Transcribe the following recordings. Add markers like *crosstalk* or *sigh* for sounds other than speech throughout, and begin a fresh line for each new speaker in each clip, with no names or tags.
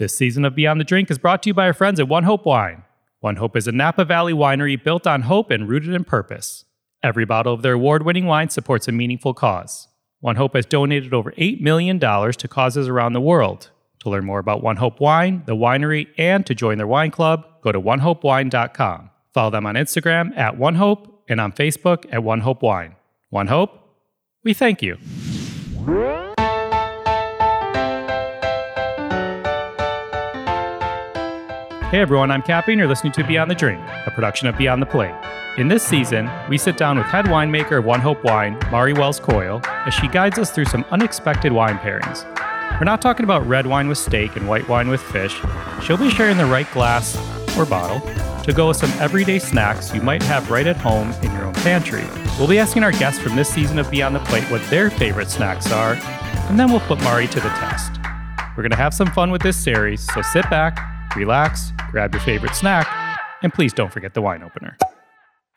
This season of Beyond the Drink is brought to you by our friends at One Hope Wine. One Hope is a Napa Valley winery built on hope and rooted in purpose. Every bottle of their award winning wine supports a meaningful cause. One Hope has donated over $8 million to causes around the world. To learn more about One Hope Wine, the winery, and to join their wine club, go to onehopewine.com. Follow them on Instagram at One Hope and on Facebook at One Hope Wine. One Hope, we thank you. Hey everyone, I'm Cappy and you're listening to Beyond the Drink, a production of Beyond the Plate. In this season, we sit down with head winemaker of One Hope Wine, Mari Wells Coyle, as she guides us through some unexpected wine pairings. We're not talking about red wine with steak and white wine with fish. She'll be sharing the right glass or bottle to go with some everyday snacks you might have right at home in your own pantry. We'll be asking our guests from this season of Beyond the Plate what their favorite snacks are, and then we'll put Mari to the test. We're going to have some fun with this series, so sit back, relax, grab your favorite snack, and please don't forget the wine opener.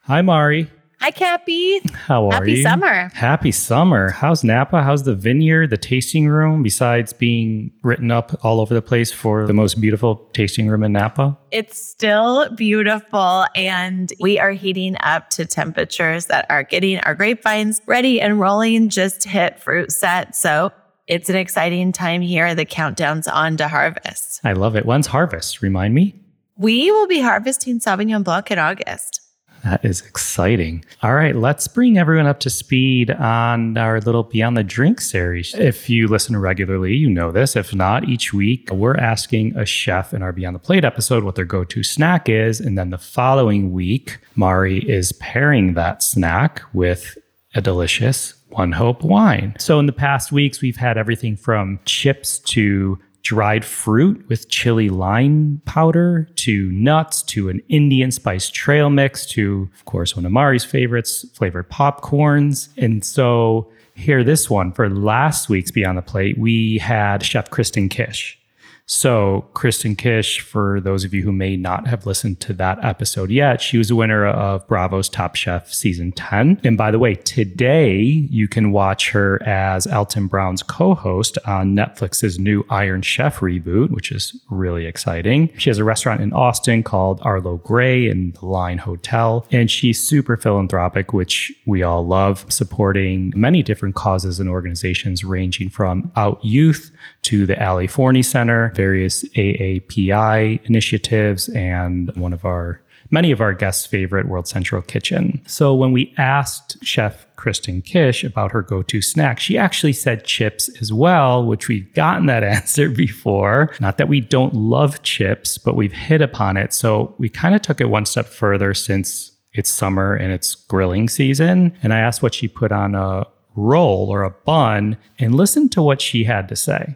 Hi, Mari.
Hi, Cappy.
How are
Happy
you?
Happy summer.
Happy summer. How's Napa? How's the vineyard, the tasting room, besides being written up all over the place for the most beautiful tasting room in Napa?
It's still beautiful, and we are heating up to temperatures that are getting our grapevines ready and rolling. Just hit fruit set. So it's an exciting time here. The countdown's on to harvest.
I love it. When's harvest? Remind me.
We will be harvesting Sauvignon Blanc in August.
That is exciting. All right, let's bring everyone up to speed on our little Beyond the Drink series. If you listen regularly, you know this. If not, each week we're asking a chef in our Beyond the Plate episode what their go to snack is. And then the following week, Mari is pairing that snack with a delicious One Hope wine. So in the past weeks, we've had everything from chips to dried fruit with chili lime powder to nuts to an Indian spice trail mix to, of course, one of Mari's favorites, flavored popcorns. And so here, this one for last week's Beyond the Plate, we had Chef Kristen Kish. So, Kristen Kish, for those of you who may not have listened to that episode yet, she was a winner of Bravo's Top Chef season 10. And by the way, today you can watch her as Alton Brown's co host on Netflix's new Iron Chef reboot, which is really exciting. She has a restaurant in Austin called Arlo Grey in the Line Hotel, and she's super philanthropic, which we all love, supporting many different causes and organizations ranging from Out Youth to the Ali Forney Center various AAPI initiatives and one of our many of our guests' favorite World Central Kitchen. So when we asked Chef Kristen Kish about her go-to snack, she actually said chips as well, which we've gotten that *laughs* answer before. Not that we don't love chips, but we've hit upon it. So we kind of took it one step further since it's summer and it's grilling season. And I asked what she put on a roll or a bun and listen to what she had to say.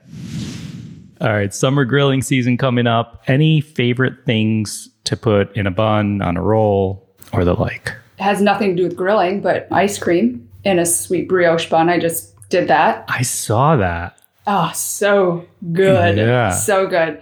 All right, summer grilling season coming up. Any favorite things to put in a bun, on a roll, or the like?
It has nothing to do with grilling, but ice cream in a sweet brioche bun. I just did that.
I saw that.
Oh, so good.
Yeah.
So good.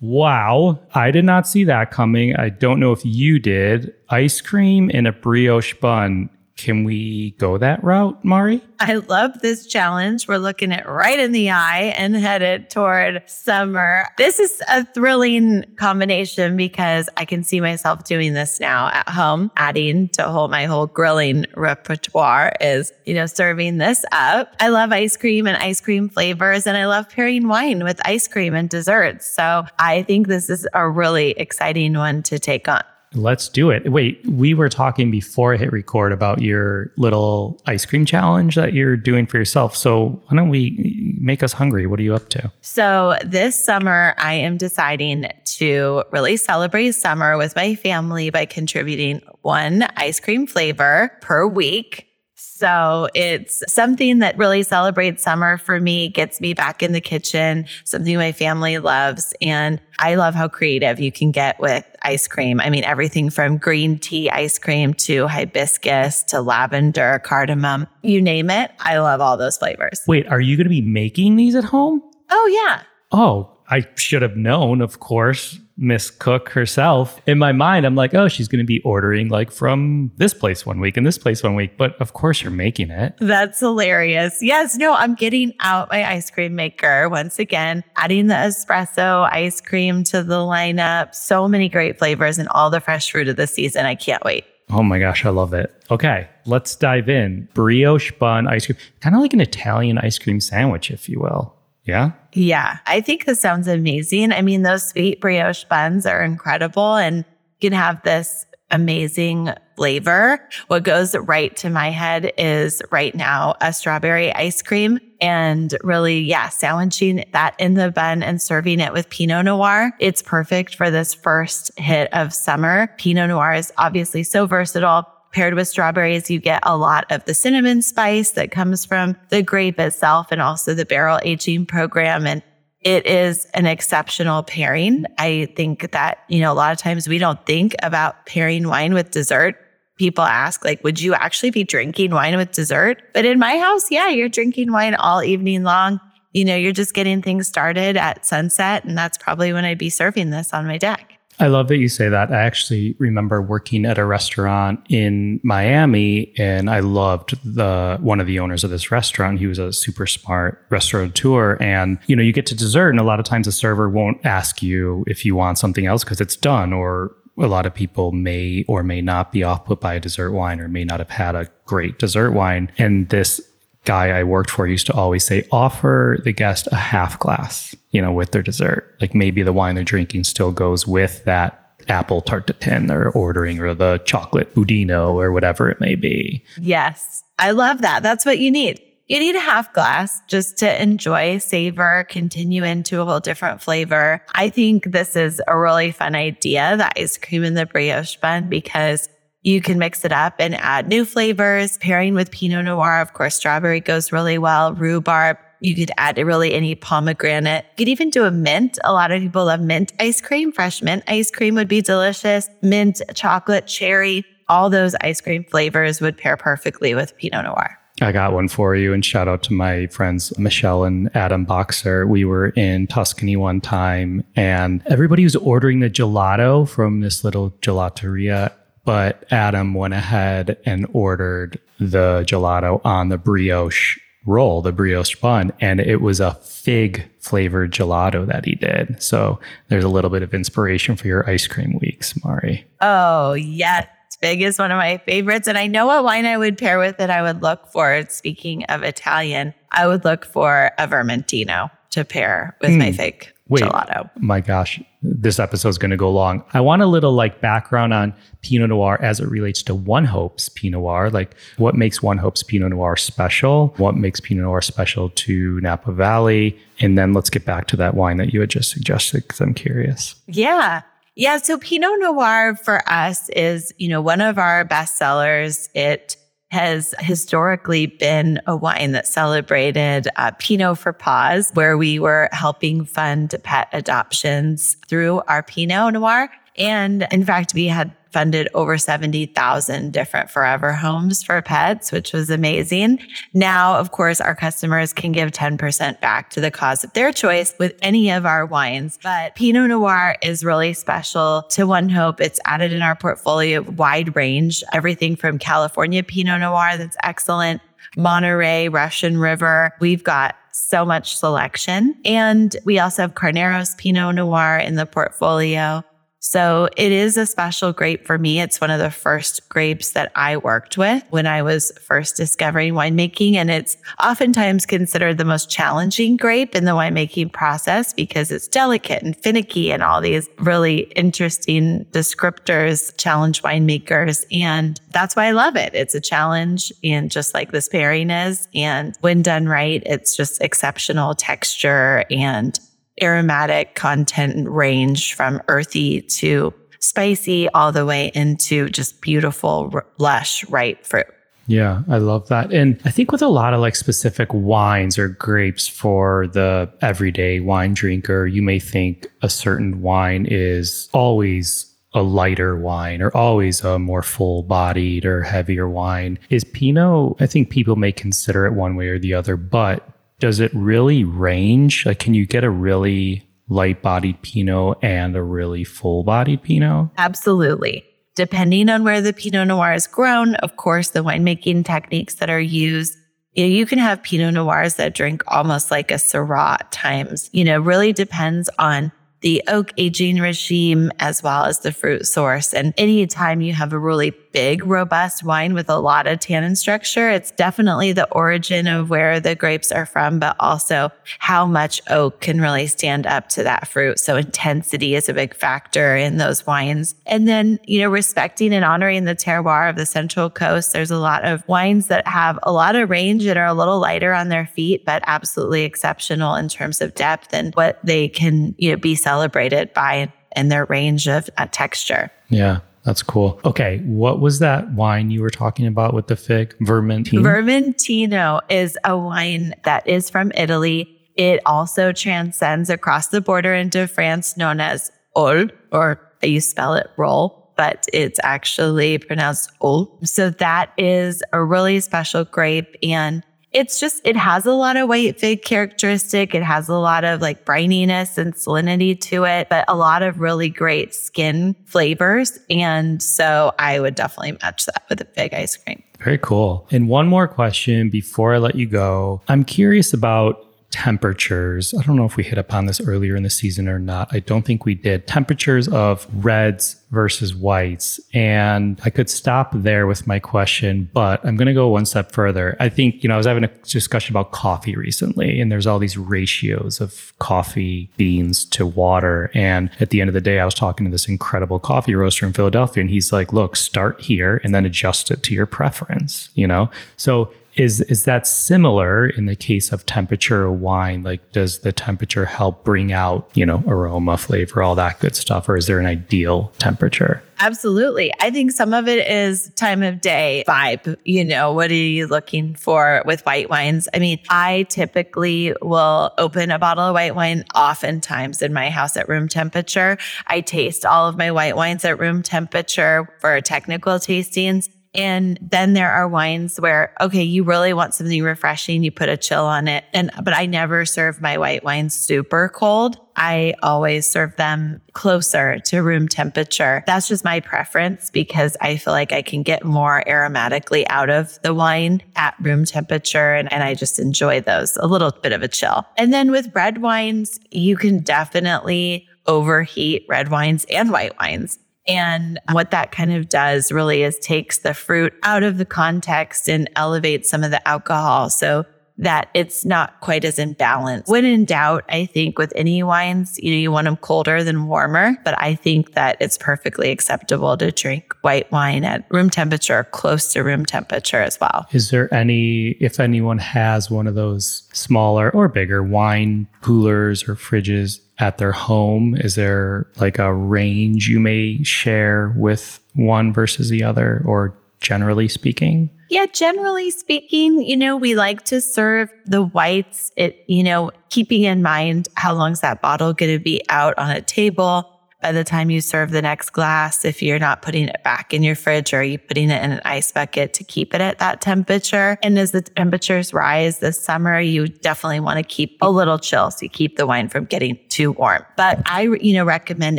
Wow, I did not see that coming. I don't know if you did. Ice cream in a brioche bun. Can we go that route, Mari?
I love this challenge. We're looking it right in the eye and headed toward summer. This is a thrilling combination because I can see myself doing this now at home, adding to whole my whole grilling repertoire is, you know, serving this up. I love ice cream and ice cream flavors and I love pairing wine with ice cream and desserts. So I think this is a really exciting one to take on.
Let's do it. Wait, we were talking before I hit record about your little ice cream challenge that you're doing for yourself. So why don't we make us hungry? What are you up to?
So this summer, I am deciding to really celebrate summer with my family by contributing one ice cream flavor per week. So it's something that really celebrates summer for me, gets me back in the kitchen, something my family loves. And I love how creative you can get with ice cream. I mean, everything from green tea ice cream to hibiscus to lavender, cardamom, you name it. I love all those flavors.
Wait, are you going to be making these at home?
Oh, yeah.
Oh, I should have known, of course, Miss Cook herself. In my mind, I'm like, oh, she's going to be ordering like from this place one week and this place one week. But of course, you're making it.
That's hilarious. Yes, no, I'm getting out my ice cream maker once again, adding the espresso ice cream to the lineup. So many great flavors and all the fresh fruit of the season. I can't wait.
Oh my gosh, I love it. Okay, let's dive in. Brioche bun ice cream, kind of like an Italian ice cream sandwich, if you will. Yeah.
Yeah, I think this sounds amazing. I mean, those sweet brioche buns are incredible and can have this amazing flavor. What goes right to my head is right now a strawberry ice cream and really, yeah, sandwiching that in the bun and serving it with Pinot Noir. It's perfect for this first hit of summer. Pinot Noir is obviously so versatile paired with strawberries, you get a lot of the cinnamon spice that comes from the grape itself and also the barrel aging program. And it is an exceptional pairing. I think that, you know, a lot of times we don't think about pairing wine with dessert. People ask, like, would you actually be drinking wine with dessert? But in my house, yeah, you're drinking wine all evening long. You know, you're just getting things started at sunset. And that's probably when I'd be serving this on my deck.
I love that you say that. I actually remember working at a restaurant in Miami and I loved the one of the owners of this restaurant. He was a super smart restaurateur and you know, you get to dessert and a lot of times the server won't ask you if you want something else because it's done or a lot of people may or may not be off put by a dessert wine or may not have had a great dessert wine. And this guy I worked for used to always say, offer the guest a half glass, you know, with their dessert. Like maybe the wine they're drinking still goes with that apple tarte tatin they're ordering or the chocolate budino or whatever it may be.
Yes. I love that. That's what you need. You need a half glass just to enjoy, savor, continue into a whole different flavor. I think this is a really fun idea, the ice cream and the brioche bun, because you can mix it up and add new flavors. Pairing with Pinot Noir, of course, strawberry goes really well. Rhubarb, you could add really any pomegranate. You could even do a mint. A lot of people love mint ice cream. Fresh mint ice cream would be delicious. Mint, chocolate, cherry, all those ice cream flavors would pair perfectly with Pinot Noir.
I got one for you and shout out to my friends Michelle and Adam Boxer. We were in Tuscany one time and everybody was ordering the gelato from this little gelateria but Adam went ahead and ordered the gelato on the brioche roll, the brioche bun, and it was a fig flavored gelato that he did. So there's a little bit of inspiration for your ice cream weeks, Mari.
Oh, yes. Fig is one of my favorites. And I know what wine I would pair with it. I would look for, speaking of Italian, I would look for a Vermentino to pair with mm. my fig Wait, gelato.
My gosh, this episode is going to go long. I want a little like background on Pinot Noir as it relates to One Hope's Pinot Noir. Like what makes One Hope's Pinot Noir special? What makes Pinot Noir special to Napa Valley? And then let's get back to that wine that you had just suggested because I'm curious.
Yeah. Yeah. So Pinot Noir for us is, you know, one of our best sellers. It has historically been a wine that celebrated uh, Pinot for Paws, where we were helping fund pet adoptions through our Pinot Noir. And in fact, we had funded over 70,000 different forever homes for pets, which was amazing. Now, of course, our customers can give 10% back to the cause of their choice with any of our wines. But Pinot Noir is really special to One Hope. It's added in our portfolio wide range, everything from California Pinot Noir that's excellent, Monterey, Russian River. We've got so much selection. And we also have Carneros Pinot Noir in the portfolio. So it is a special grape for me. It's one of the first grapes that I worked with when I was first discovering winemaking. And it's oftentimes considered the most challenging grape in the winemaking process because it's delicate and finicky and all these really interesting descriptors challenge winemakers. And that's why I love it. It's a challenge. And just like this pairing is, and when done right, it's just exceptional texture and aromatic content range from earthy to spicy all the way into just beautiful, lush, ripe fruit.
Yeah, I love that. And I think with a lot of like specific wines or grapes for the everyday wine drinker, you may think a certain wine is always a lighter wine or always a more full bodied or heavier wine. Is Pinot, I think people may consider it one way or the other, but does it really range? Like, can you get a really light bodied Pinot and a really full bodied Pinot?
Absolutely. Depending on where the Pinot Noir is grown, of course, the winemaking techniques that are used, you, know, you can have Pinot Noirs that drink almost like a Syrah times. You know, really depends on the oak aging regime as well as the fruit source. And anytime you have a really big, robust wine with a lot of tannin structure. It's definitely the origin of where the grapes are from, but also how much oak can really stand up to that fruit. So intensity is a big factor in those wines. And then, you know, respecting and honoring the terroir of the Central Coast. There's a lot of wines that have a lot of range and are a little lighter on their feet, but absolutely exceptional in terms of depth and what they can, you know, be celebrated by and their range of uh, texture.
Yeah. That's cool. Okay, what was that wine you were talking about with the fig? Vermentino.
Vermentino is a wine that is from Italy. It also transcends across the border into France, known as Ol, or you spell it roll, but it's actually pronounced Ol. So that is a really special grape and it's just, it has a lot of white fig characteristic. It has a lot of like brininess and salinity to it, but a lot of really great skin flavors. And so I would definitely match that with a fig ice cream.
Very cool. And one more question before I let you go. I'm curious about temperatures. I don't know if we hit upon this earlier in the season or not. I don't think we did. Temperatures of reds versus whites. And I could stop there with my question, but I'm going to go one step further. I think, you know, I was having a discussion about coffee recently, and there's all these ratios of coffee beans to water. And at the end of the day, I was talking to this incredible coffee roaster in Philadelphia, and he's like, look, start here and then adjust it to your preference, you know? So is is that similar in the case of temperature wine? Like, does the temperature help bring out, you know, aroma, flavor, all that good stuff, or is there an ideal temperature?
Absolutely. I think some of it is time of day vibe. You know, what are you looking for with white wines? I mean, I typically will open a bottle of white wine oftentimes in my house at room temperature. I taste all of my white wines at room temperature for technical tastings. And then there are wines where, okay, you really want something refreshing, you put a chill on it. And, but I never serve my white wines super cold. I always serve them closer to room temperature. That's just my preference because I feel like I can get more aromatically out of the wine at room temperature. And, and I just enjoy those a little bit of a chill. And then with red wines, you can definitely overheat red wines and white wines. And what that kind of does really is takes the fruit out of the context and elevates some of the alcohol. So that it's not quite as in balance. When in doubt, I think with any wines, you know, you want them colder than warmer, but I think that it's perfectly acceptable to drink white wine at room temperature, or close to room temperature as well.
Is there any, if anyone has one of those smaller or bigger wine coolers or fridges at their home? Is there like a range you may share with one versus the other, or generally speaking?
Yeah, generally speaking, you know, we like to serve the whites, it, you know, keeping in mind how long is that bottle going to be out on a table by the time you serve the next glass if you're not putting it back in your fridge or you putting it in an ice bucket to keep it at that temperature. And as the temperatures rise this summer, you definitely want to keep a little chill so you keep the wine from getting too warm. But I, you know, recommend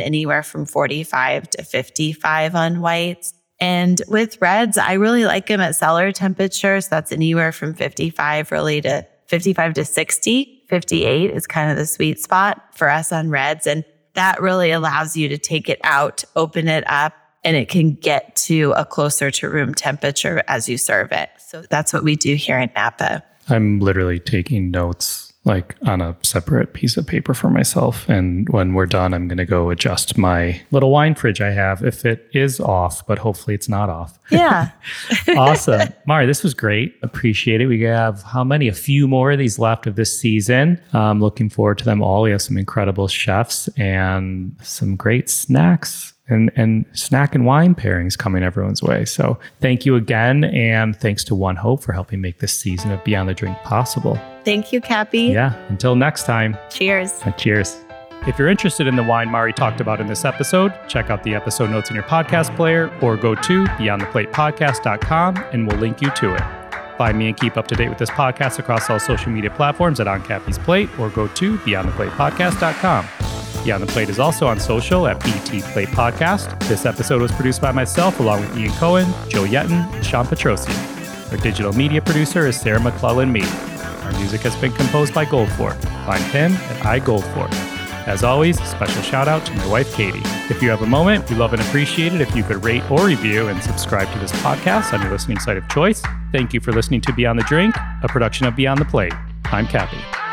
anywhere from 45 to 55 on whites. And with reds, I really like them at cellar temperature. So that's anywhere from 55 really to 55 to 60. 58 is kind of the sweet spot for us on reds. And that really allows you to take it out, open it up, and it can get to a closer to room temperature as you serve it. So that's what we do here in Napa.
I'm literally taking notes like on a separate piece of paper for myself. And when we're done, I'm going to go adjust my little wine fridge I have if it is off, but hopefully it's not off.
Yeah. *laughs*
awesome. Mari, this was great. Appreciate it. We have how many? A few more of these left of this season. I'm looking forward to them all. We have some incredible chefs and some great snacks and, and snack and wine pairings coming everyone's way. So thank you again. And thanks to One Hope for helping make this season of Beyond the Drink possible.
Thank you, Cappy.
Yeah. Until next time.
Cheers.
Uh, cheers. If you're interested in the wine Mari talked about in this episode, check out the episode notes in your podcast player or go to beyondtheplatepodcast.com and we'll link you to it. Find me and keep up to date with this podcast across all social media platforms at On Cappy's Plate or go to beyondtheplatepodcast.com. Beyond the Plate is also on social at BT Plate Podcast. This episode was produced by myself along with Ian Cohen, Joe Yetton, and Sean Petrosian. Our digital media producer is Sarah McClellan Mead. Our music has been composed by Goldfort. Find him at iGoldfort. As always, special shout out to my wife, Katie. If you have a moment, we love and appreciate it if you could rate or review and subscribe to this podcast on your listening site of choice. Thank you for listening to Beyond the Drink, a production of Beyond the Plate. I'm Cappy.